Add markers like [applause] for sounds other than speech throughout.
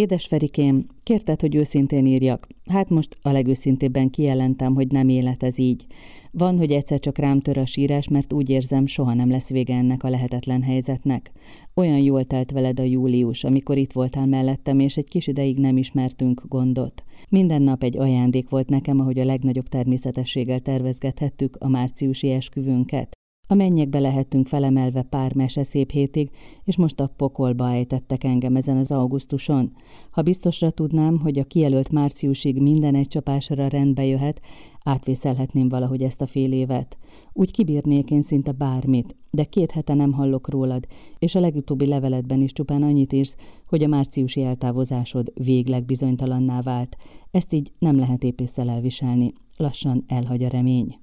Édes Ferikém, kérted, hogy őszintén írjak. Hát most a legőszintébben kijelentem, hogy nem élet ez így. Van, hogy egyszer csak rám tör a sírás, mert úgy érzem, soha nem lesz vége ennek a lehetetlen helyzetnek. Olyan jól telt veled a július, amikor itt voltál mellettem, és egy kis ideig nem ismertünk gondot. Minden nap egy ajándék volt nekem, ahogy a legnagyobb természetességgel tervezgethettük a márciusi esküvőnket. A mennyekbe lehettünk felemelve pár mese szép hétig, és most a pokolba ejtettek engem ezen az augusztuson. Ha biztosra tudnám, hogy a kijelölt márciusig minden egy csapásra rendbe jöhet, átvészelhetném valahogy ezt a fél évet. Úgy kibírnék én szinte bármit, de két hete nem hallok rólad, és a legutóbbi leveletben is csupán annyit írsz, hogy a márciusi eltávozásod végleg bizonytalanná vált. Ezt így nem lehet épésszel elviselni. Lassan elhagy a remény.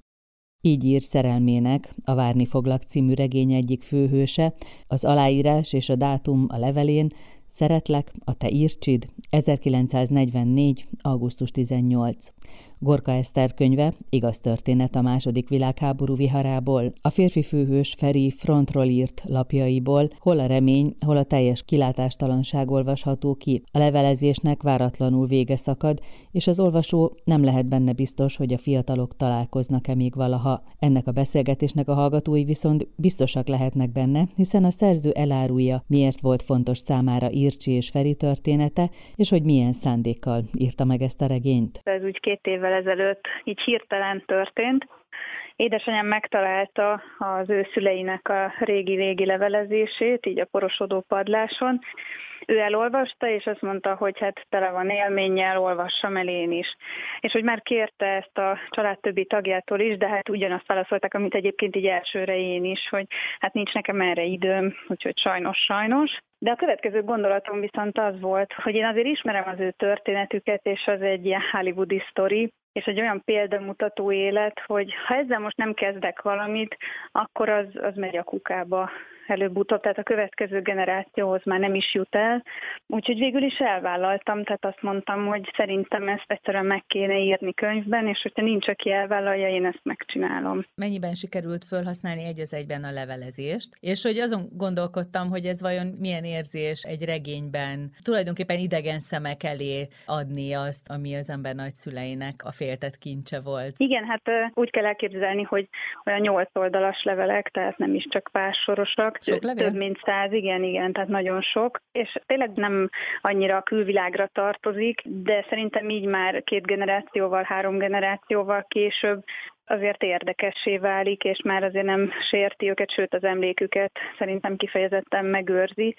Így ír szerelmének a Várni foglak című regény egyik főhőse, az aláírás és a dátum a levelén, Szeretlek, a te írcsid, 1944. augusztus 18. Gorka Eszter könyve, igaz történet a második világháború viharából, a férfi főhős Feri frontról írt lapjaiból, hol a remény, hol a teljes kilátástalanság olvasható ki. A levelezésnek váratlanul vége szakad, és az olvasó nem lehet benne biztos, hogy a fiatalok találkoznak-e még valaha. Ennek a beszélgetésnek a hallgatói viszont biztosak lehetnek benne, hiszen a szerző elárulja, miért volt fontos számára Ircsi és Feri története, és hogy milyen szándékkal írta meg ezt a regényt. Ez úgy két évvel ezelőtt így hirtelen történt. Édesanyám megtalálta az ő szüleinek a régi-régi levelezését, így a porosodó padláson. Ő elolvasta, és azt mondta, hogy hát tele van élménnyel, olvassam el én is. És hogy már kérte ezt a család többi tagjától is, de hát ugyanazt válaszolták, amit egyébként így elsőre én is, hogy hát nincs nekem erre időm, úgyhogy sajnos, sajnos. De a következő gondolatom viszont az volt, hogy én azért ismerem az ő történetüket, és az egy ilyen hollywoodi sztori, és egy olyan példamutató élet, hogy ha ezzel most nem kezdek valamit, akkor az, az megy a kukába előbb-utóbb, tehát a következő generációhoz már nem is jut el. Úgyhogy végül is elvállaltam, tehát azt mondtam, hogy szerintem ezt egyszerűen meg kéne írni könyvben, és hogyha nincs, aki elvállalja, én ezt megcsinálom. Mennyiben sikerült felhasználni egy az egyben a levelezést, és hogy azon gondolkodtam, hogy ez vajon milyen érzés egy regényben tulajdonképpen idegen szemek elé adni azt, ami az ember nagyszüleinek a féltett kincse volt. Igen, hát úgy kell elképzelni, hogy olyan nyolc oldalas levelek, tehát nem is csak pár sorosak, sok levél? Több mint száz, igen, igen, tehát nagyon sok. És tényleg nem annyira a külvilágra tartozik, de szerintem így már két generációval, három generációval később azért érdekessé válik, és már azért nem sérti őket, sőt az emléküket szerintem kifejezetten megőrzi.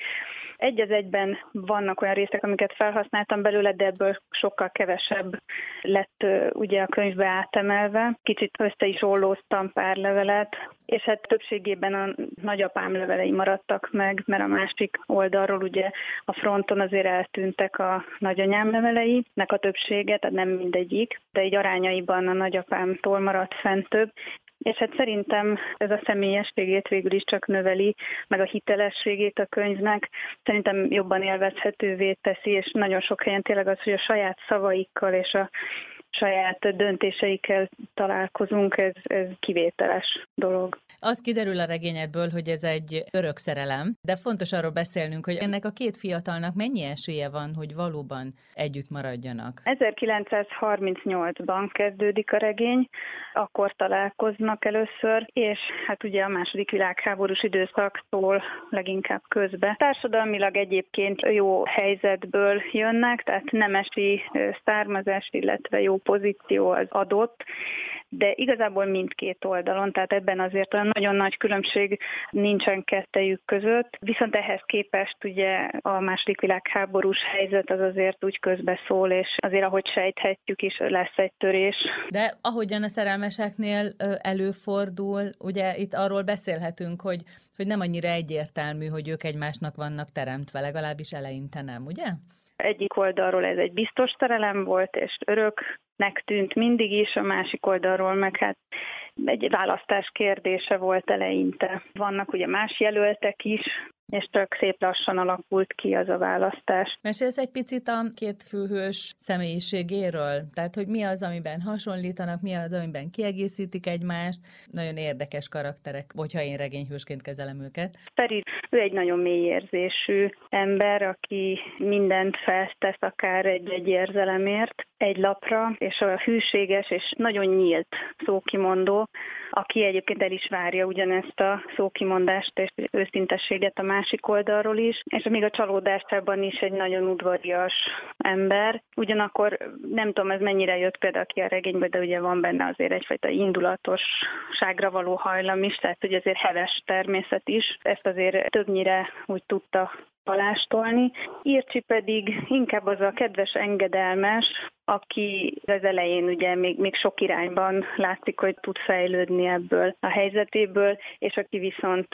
Egy az egyben vannak olyan részek, amiket felhasználtam belőle, de ebből sokkal kevesebb lett ugye a könyvbe átemelve. Kicsit össze is ollóztam pár levelet, és hát többségében a nagyapám levelei maradtak meg, mert a másik oldalról ugye a fronton azért eltűntek a nagyanyám levelei, nek a többsége, tehát nem mindegyik, de egy arányaiban a nagyapámtól maradt fent több, és hát szerintem ez a személyességét végül is csak növeli, meg a hitelességét a könyvnek. Szerintem jobban élvezhetővé teszi, és nagyon sok helyen tényleg az, hogy a saját szavaikkal és a saját döntéseikkel találkozunk, ez, ez kivételes dolog. Az kiderül a regényedből, hogy ez egy örök szerelem, de fontos arról beszélnünk, hogy ennek a két fiatalnak mennyi esélye van, hogy valóban együtt maradjanak. 1938-ban kezdődik a regény, akkor találkoznak először, és hát ugye a második világháborús időszaktól leginkább közbe. Társadalmilag egyébként jó helyzetből jönnek, tehát nemesi származás, illetve jó pozíció az adott, de igazából mindkét oldalon, tehát ebben azért olyan nagyon nagy különbség nincsen kettejük között, viszont ehhez képest ugye a második világháborús helyzet az azért úgy közbeszól, és azért ahogy sejthetjük is lesz egy törés. De ahogyan a szerelmeseknél előfordul, ugye itt arról beszélhetünk, hogy, hogy nem annyira egyértelmű, hogy ők egymásnak vannak teremtve, legalábbis eleinte nem, ugye? Egyik oldalról ez egy biztos szerelem volt, és öröknek tűnt mindig is, a másik oldalról meg hát egy választás kérdése volt eleinte. Vannak ugye más jelöltek is, és csak szép lassan alakult ki az a választás. Mesélsz egy picit a két főhős személyiségéről? Tehát, hogy mi az, amiben hasonlítanak, mi az, amiben kiegészítik egymást? Nagyon érdekes karakterek, hogyha én regényhősként kezelem őket. Feri, ő egy nagyon mély érzésű ember, aki mindent feltesz akár egy-egy érzelemért egy lapra, és a hűséges és nagyon nyílt szókimondó, aki egyébként el is várja ugyanezt a szókimondást és őszintességet a másik oldalról is, és még a csalódásában is egy nagyon udvarias ember. Ugyanakkor nem tudom, ez mennyire jött például ki a regénybe, de ugye van benne azért egyfajta indulatosságra való hajlam is, tehát hogy azért heves természet is. Ezt azért többnyire úgy tudta palástolni. Írcsi pedig inkább az a kedves engedelmes, aki az elején ugye még, még sok irányban látszik, hogy tud fejlődni ebből a helyzetéből, és aki viszont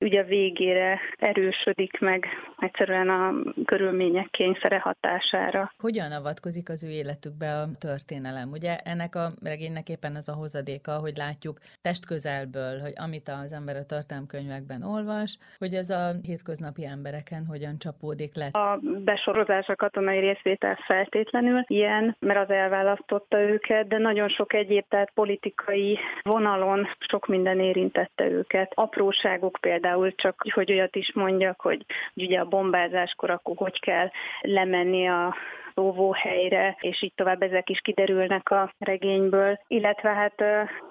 ugye a végére erősödik meg egyszerűen a körülmények kényszere hatására. Hogyan avatkozik az ő életükbe a történelem? Ugye ennek a regénynek éppen az a hozadéka, hogy látjuk testközelből, hogy amit az ember a tartalmkönyvekben olvas, hogy ez a hétköznapi embereken hogyan csapódik le. A besorozás a katonai részvétel feltétlenül ilyen, mert az elválasztotta őket, de nagyon sok egyéb, tehát politikai vonalon sok minden érintette őket. Apróságok például például csak, hogy olyat is mondjak, hogy, hogy ugye a bombázáskor akkor hogy kell lemenni a óvóhelyre, és így tovább ezek is kiderülnek a regényből, illetve hát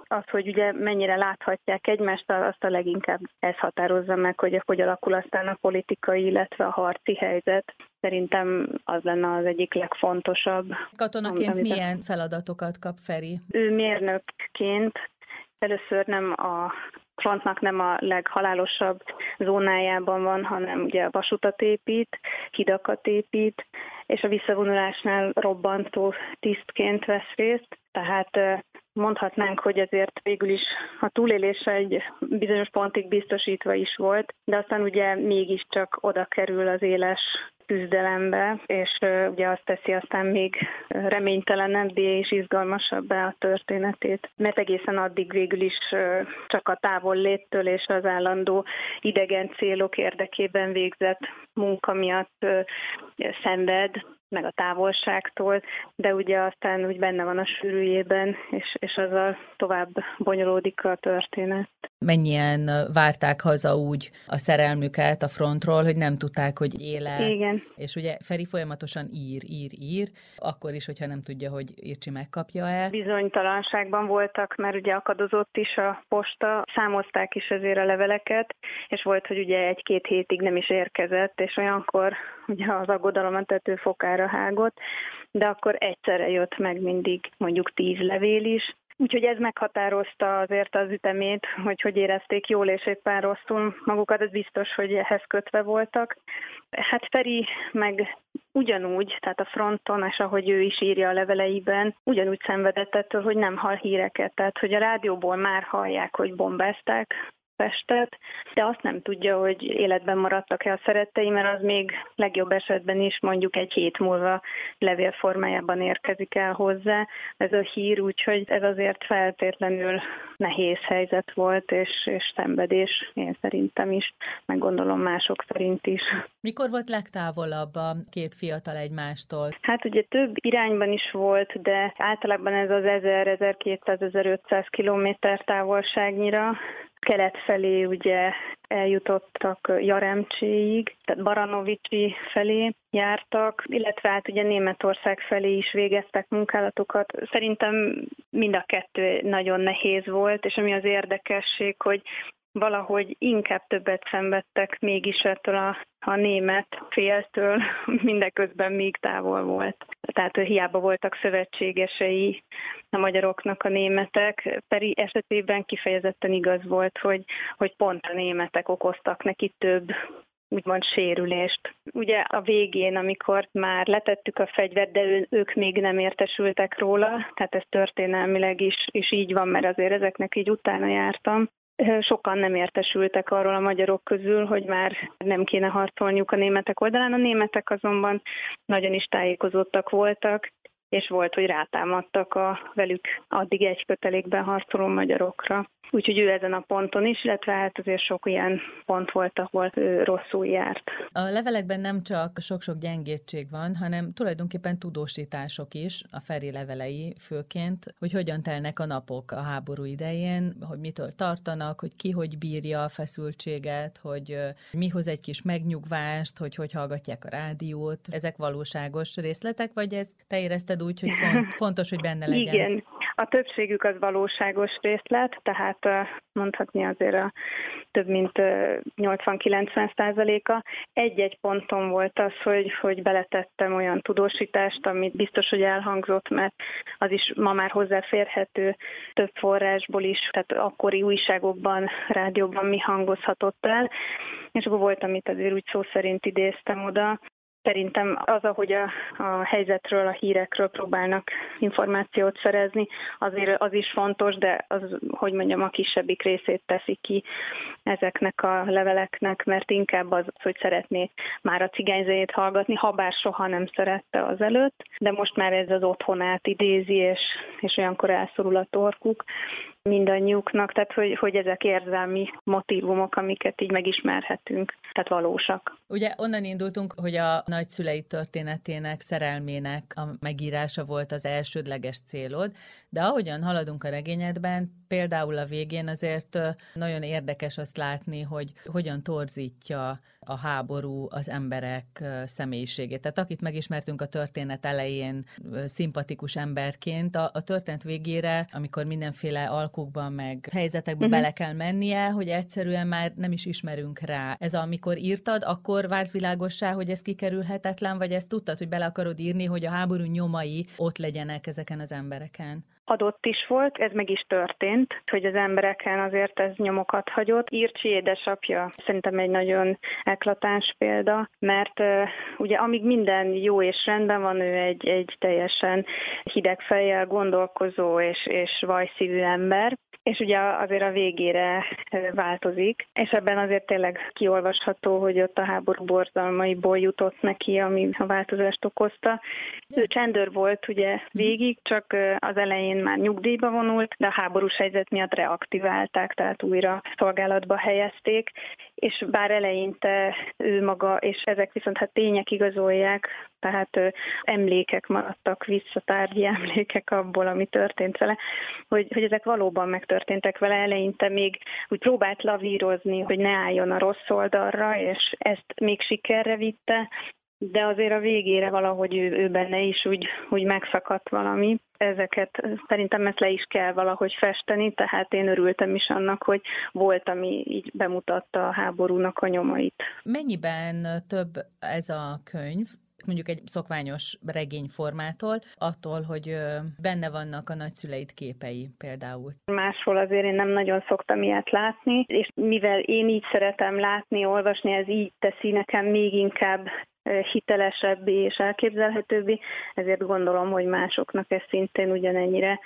az, hogy ugye mennyire láthatják egymást, azt a leginkább ez határozza meg, hogy hogy alakul aztán a politikai, illetve a harci helyzet. Szerintem az lenne az egyik legfontosabb. Katonaként amit milyen feladatokat kap Feri? Ő mérnökként először nem a frontnak nem a leghalálosabb zónájában van, hanem ugye vasutat épít, hidakat épít, és a visszavonulásnál robbantó tisztként vesz részt. Tehát mondhatnánk, hogy ezért végül is a túlélése egy bizonyos pontig biztosítva is volt, de aztán ugye mégiscsak oda kerül az éles küzdelembe, és ugye azt teszi aztán még reménytelenebbé és izgalmasabbá a történetét, mert egészen addig végül is csak a távol léttől és az állandó idegen célok érdekében végzett munka miatt szenved, meg a távolságtól, de ugye aztán úgy benne van a sűrűjében, és, és azzal tovább bonyolódik a történet. Mennyien várták haza úgy a szerelmüket a frontról, hogy nem tudták, hogy éle. Igen. És ugye Feri folyamatosan ír, ír, ír, akkor is, hogyha nem tudja, hogy Ircsi megkapja-e. Bizonytalanságban voltak, mert ugye akadozott is a posta, számozták is ezért a leveleket, és volt, hogy ugye egy-két hétig nem is érkezett, és olyankor ugye az aggodalom tető fokára hágott, de akkor egyszerre jött meg mindig mondjuk tíz levél is, Úgyhogy ez meghatározta azért az ütemét, hogy hogy érezték jól és éppen rosszul magukat, ez biztos, hogy ehhez kötve voltak. Hát Feri meg ugyanúgy, tehát a fronton, és ahogy ő is írja a leveleiben, ugyanúgy szenvedett ettől, hogy nem hall híreket, tehát hogy a rádióból már hallják, hogy bombázták Pestet, de azt nem tudja, hogy életben maradtak-e a szerettei, mert az még legjobb esetben is mondjuk egy hét múlva levélformájában érkezik el hozzá ez a hír, úgyhogy ez azért feltétlenül nehéz helyzet volt, és, és szenvedés, én szerintem is, meg gondolom mások szerint is. Mikor volt legtávolabb a két fiatal egymástól? Hát ugye több irányban is volt, de általában ez az 1000-1200-1500 kilométer távolságnyira, kelet felé ugye eljutottak Jaremcséig, tehát Baranovicsi felé jártak, illetve hát ugye Németország felé is végeztek munkálatokat. Szerintem mind a kettő nagyon nehéz volt, és ami az érdekesség, hogy valahogy inkább többet szenvedtek mégis ettől a, a német féltől, [laughs] mindeközben még távol volt. Tehát hiába voltak szövetségesei a magyaroknak a németek, pedig esetében kifejezetten igaz volt, hogy, hogy pont a németek okoztak neki több úgymond sérülést. Ugye a végén, amikor már letettük a fegyvert, de ők még nem értesültek róla, tehát ez történelmileg is, is így van, mert azért ezeknek így utána jártam, sokan nem értesültek arról a magyarok közül, hogy már nem kéne harcolniuk a németek oldalán. A németek azonban nagyon is tájékozottak voltak, és volt, hogy rátámadtak a velük addig egy kötelékben harcoló magyarokra. Úgyhogy ő ezen a ponton is, illetve hát azért sok ilyen pont volt, ahol ő rosszul járt. A levelekben nem csak sok-sok gyengétség van, hanem tulajdonképpen tudósítások is, a Feri levelei főként, hogy hogyan telnek a napok a háború idején, hogy mitől tartanak, hogy ki hogy bírja a feszültséget, hogy mi hoz egy kis megnyugvást, hogy hogy hallgatják a rádiót. Ezek valóságos részletek, vagy ezt te úgy, hogy [laughs] fontos, hogy benne legyen? Igen, a többségük az valóságos részlet, tehát mondhatni azért a több mint 80-90 százaléka. Egy-egy ponton volt az, hogy, hogy beletettem olyan tudósítást, amit biztos, hogy elhangzott, mert az is ma már hozzáférhető több forrásból is, tehát akkori újságokban, rádióban mi hangozhatott el, és akkor volt, amit azért úgy szó szerint idéztem oda, Szerintem az, ahogy a, a helyzetről, a hírekről próbálnak információt szerezni, azért az is fontos, de az, hogy mondjam, a kisebbik részét teszi ki ezeknek a leveleknek, mert inkább az, hogy szeretné már a cigányzejét hallgatni, ha bár soha nem szerette az előtt, de most már ez az otthonát idézi, és, és olyankor elszorul a torkuk mindannyiuknak, tehát hogy, hogy ezek érzelmi motivumok, amiket így megismerhetünk, tehát valósak. Ugye onnan indultunk, hogy a nagyszülei történetének, szerelmének a megírása volt az elsődleges célod, de ahogyan haladunk a regényedben, például a végén azért nagyon érdekes azt látni, hogy hogyan torzítja a háború az emberek személyiségét. Tehát akit megismertünk a történet elején szimpatikus emberként, a, a történet végére, amikor mindenféle alkukban meg helyzetekbe uh-huh. bele kell mennie, hogy egyszerűen már nem is ismerünk rá. Ez amikor írtad, akkor vált világossá, hogy ez kikerülhetetlen, vagy ezt tudtad, hogy bele akarod írni, hogy a háború nyomai ott legyenek ezeken az embereken? Adott is volt, ez meg is történt, hogy az embereken azért ez nyomokat hagyott. Írcsi édesapja szerintem egy nagyon eklatáns példa, mert ugye amíg minden jó és rendben van, ő egy, egy teljesen hideg fejjel gondolkozó és, és vajszívű ember, és ugye azért a végére változik, és ebben azért tényleg kiolvasható, hogy ott a háború borzalmaiból jutott neki, ami a változást okozta. Ő csendőr volt ugye végig, csak az elején már nyugdíjba vonult, de a háborús helyzet miatt reaktiválták, tehát újra szolgálatba helyezték, és bár eleinte ő maga, és ezek viszont hát tények igazolják, tehát ö, emlékek maradtak vissza, tárgyi emlékek abból, ami történt vele, hogy, hogy ezek valóban megtörténtek vele. Eleinte még úgy próbált lavírozni, hogy ne álljon a rossz oldalra, és ezt még sikerre vitte, de azért a végére valahogy ő, ő benne is úgy, úgy megszakadt valami. Ezeket szerintem ezt le is kell valahogy festeni, tehát én örültem is annak, hogy volt, ami így bemutatta a háborúnak a nyomait. Mennyiben több ez a könyv, mondjuk egy szokványos regényformától, attól, hogy benne vannak a nagyszüleid képei például. Máshol azért én nem nagyon szoktam ilyet látni, és mivel én így szeretem látni, olvasni, ez így teszi nekem még inkább hitelesebbé és elképzelhetőbbé, ezért gondolom, hogy másoknak ez szintén ugyanennyire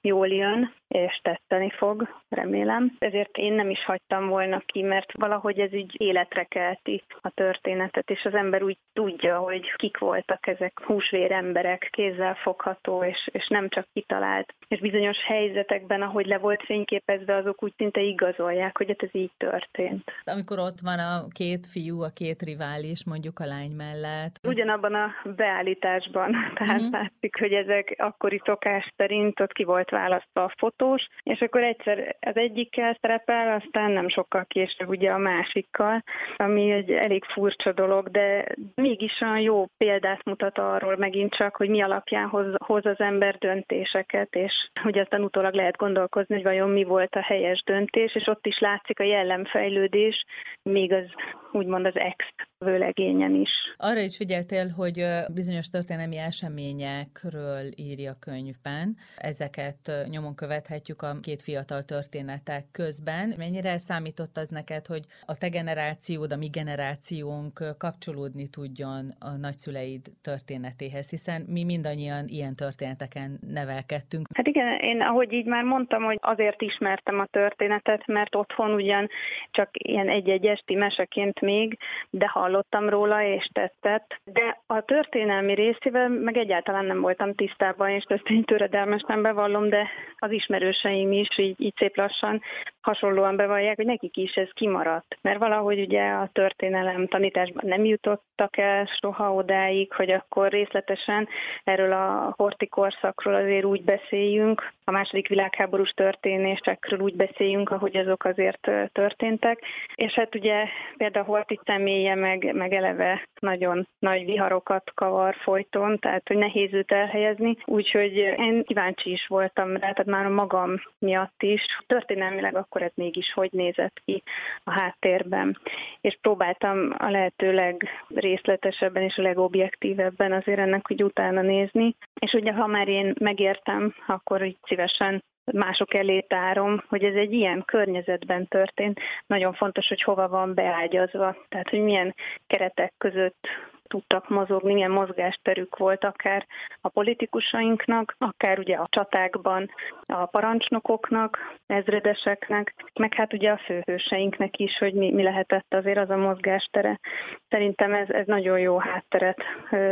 jól jön, és tetteni fog, remélem. Ezért én nem is hagytam volna ki, mert valahogy ez úgy életre kelti a történetet, és az ember úgy tudja, hogy kik voltak ezek húsvér emberek, kézzel fogható, és, és nem csak kitalált. És bizonyos helyzetekben, ahogy le volt fényképezve, azok úgy szinte igazolják, hogy hát ez így történt. Amikor ott van a két fiú, a két rivális, mondjuk a lány mellett. Ugyanabban a beállításban, [laughs] tehát mm-hmm. látszik, hogy ezek akkori szokás szerint ott ki volt választva a fotós, és akkor egyszer az egyikkel szerepel, aztán nem sokkal később ugye a másikkal, ami egy elég furcsa dolog, de mégis olyan jó példát mutat arról megint csak, hogy mi alapján hoz, hoz az ember döntéseket, és hogy aztán utólag lehet gondolkozni, hogy vajon mi volt a helyes döntés, és ott is látszik a jellemfejlődés, még az úgymond az ex vőlegényen is. Arra is figyeltél, hogy bizonyos történelmi eseményekről írja könyvben. Ezeket nyomon követhetjük a két fiatal történetek közben. Mennyire számított az neked, hogy a te generációd, a mi generációnk kapcsolódni tudjon a nagyszüleid történetéhez, hiszen mi mindannyian ilyen történeteken nevelkedtünk. Hát igen, én ahogy így már mondtam, hogy azért ismertem a történetet, mert otthon ugyan csak ilyen egy-egy esti meseként történt még, de hallottam róla és tetszett. De a történelmi részével meg egyáltalán nem voltam tisztában, és ezt én töredelmesen bevallom, de az ismerőseim is így, így szép lassan hasonlóan bevallják, hogy nekik is ez kimaradt. Mert valahogy ugye a történelem tanításban nem jutottak el soha odáig, hogy akkor részletesen erről a horti korszakról azért úgy beszéljünk, a második világháborús történésekről úgy beszéljünk, ahogy azok azért történtek. És hát ugye például Horti személye meg, meg eleve nagyon nagy viharokat kavar folyton, tehát hogy nehéz őt elhelyezni. Úgyhogy én kíváncsi is voltam rá, tehát már a magam miatt is. Történelmileg akkor ez mégis hogy nézett ki a háttérben. És próbáltam a lehető legrészletesebben és a legobjektívebben azért ennek, hogy utána nézni. És ugye ha már én megértem, akkor így szívesen mások elé tárom, hogy ez egy ilyen környezetben történt. Nagyon fontos, hogy hova van beágyazva, tehát hogy milyen keretek között tudtak mozogni, milyen mozgásterük volt akár a politikusainknak, akár ugye a csatákban a parancsnokoknak, ezredeseknek, meg hát ugye a főhőseinknek is, hogy mi, mi lehetett azért az a mozgástere. Szerintem ez, ez nagyon jó hátteret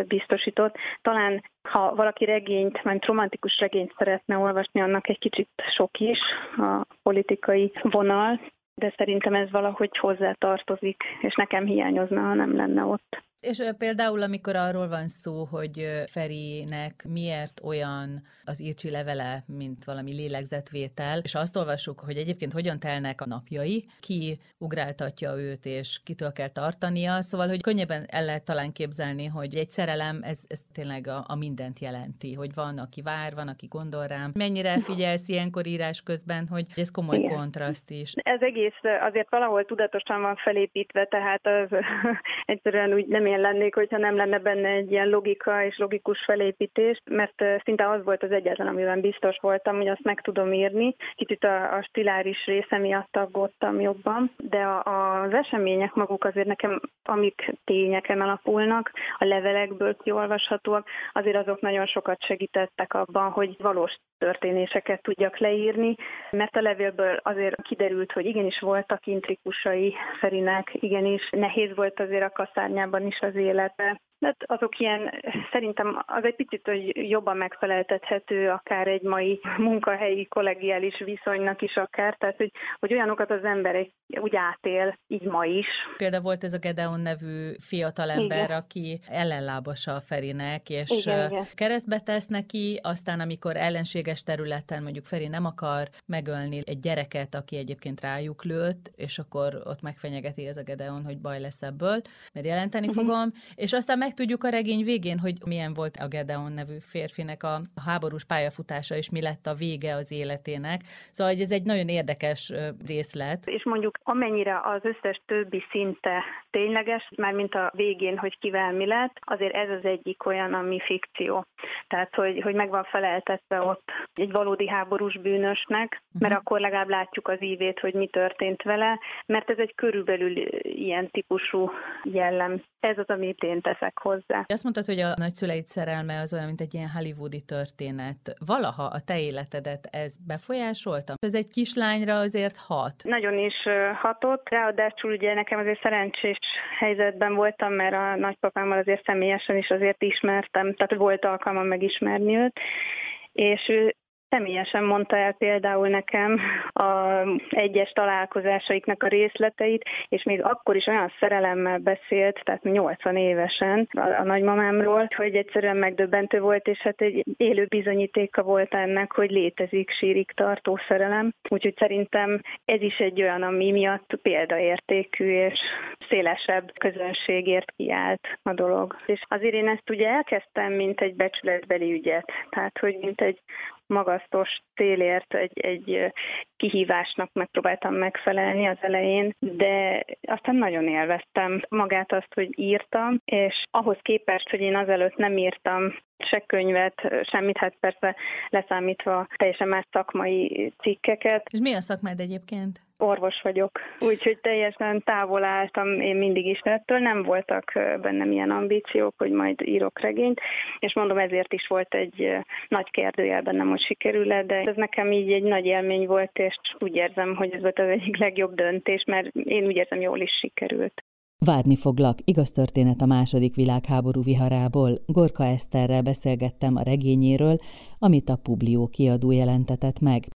biztosított. Talán ha valaki regényt, mert romantikus regényt szeretne olvasni, annak egy kicsit sok is a politikai vonal, de szerintem ez valahogy hozzá tartozik, és nekem hiányozna, ha nem lenne ott. És például, amikor arról van szó, hogy Ferinek miért olyan az írcsi levele, mint valami lélegzetvétel, és azt olvassuk, hogy egyébként hogyan telnek a napjai, ki ugráltatja őt, és kitől kell tartania, szóval, hogy könnyebben el lehet talán képzelni, hogy egy szerelem, ez, ez tényleg a, a mindent jelenti, hogy van, aki vár, van, aki gondol rám. Mennyire figyelsz ilyenkor írás közben, hogy ez komoly Igen. kontraszt is. Ez egész azért valahol tudatosan van felépítve, tehát az [laughs] egyszerűen úgy nem én lennék, hogyha nem lenne benne egy ilyen logika és logikus felépítés, mert szinte az volt az egyetlen, amiben biztos voltam, hogy azt meg tudom írni. Kicsit a, a stiláris része miatt aggódtam jobban, de a, az események maguk azért nekem, amik tényeken alapulnak, a levelekből kiolvashatóak, azért azok nagyon sokat segítettek abban, hogy valós történéseket tudjak leírni, mert a levélből azért kiderült, hogy igenis voltak intrikusai Ferinek, igenis nehéz volt azért a kaszárnyában is az élete, Hát azok ilyen, szerintem az egy picit hogy jobban megfeleltethető akár egy mai munkahelyi kollegiális viszonynak is akár, tehát hogy, hogy olyanokat az ember úgy átél, így ma is. Például volt ez a Gedeon nevű fiatalember, igen. aki ellenlábasa a Ferinek, és igen, igen. keresztbe tesz neki, aztán amikor ellenséges területen mondjuk Feri nem akar megölni egy gyereket, aki egyébként rájuk lőtt, és akkor ott megfenyegeti ez a Gedeon, hogy baj lesz ebből, mert jelenteni uh-huh. fogom, és aztán megtudjuk a regény végén, hogy milyen volt a Gedeon nevű férfinek a háborús pályafutása, és mi lett a vége az életének. Szóval hogy ez egy nagyon érdekes részlet. És mondjuk amennyire az összes többi szinte tényleges, már mint a végén, hogy kivel mi lett, azért ez az egyik olyan, ami fikció. Tehát, hogy, hogy meg van feleltetve ott egy valódi háborús bűnösnek, mert uh-huh. akkor legalább látjuk az ívét, hogy mi történt vele, mert ez egy körülbelül ilyen típusú jellem. Ez az, amit én teszek hozzá. Azt mondtad, hogy a nagyszüleid szerelme az olyan, mint egy ilyen hollywoodi történet. Valaha a te életedet ez befolyásolta? Ez egy kislányra azért hat. Nagyon is hatott, ráadásul ugye nekem azért szerencsés helyzetben voltam, mert a nagypapámmal azért személyesen is azért ismertem, tehát volt alkalmam megismerni őt, és ő Személyesen mondta el például nekem a egyes találkozásaiknak a részleteit, és még akkor is olyan szerelemmel beszélt, tehát 80 évesen a, a nagymamámról, hogy egyszerűen megdöbbentő volt, és hát egy élő bizonyítéka volt ennek, hogy létezik sírik tartó szerelem. Úgyhogy szerintem ez is egy olyan, ami miatt példaértékű és szélesebb közönségért kiállt a dolog. És azért én ezt ugye elkezdtem, mint egy becsületbeli ügyet, tehát hogy mint egy magasztos célért egy, egy kihívásnak megpróbáltam megfelelni az elején, de aztán nagyon élveztem magát azt, hogy írtam, és ahhoz képest, hogy én azelőtt nem írtam se könyvet, semmit, hát persze leszámítva teljesen más szakmai cikkeket. És mi a szakmád egyébként? Orvos vagyok, úgyhogy teljesen távol álltam én mindig is ettől, nem voltak bennem ilyen ambíciók, hogy majd írok regényt, és mondom, ezért is volt egy nagy kérdőjel bennem, hogy sikerül -e, de ez nekem így egy nagy élmény volt, és úgy érzem, hogy ez volt az egyik legjobb döntés, mert én úgy érzem, jól is sikerült. Várni foglak, igaz történet a második világháború viharából. Gorka Eszterrel beszélgettem a regényéről, amit a Publió kiadó jelentetett meg.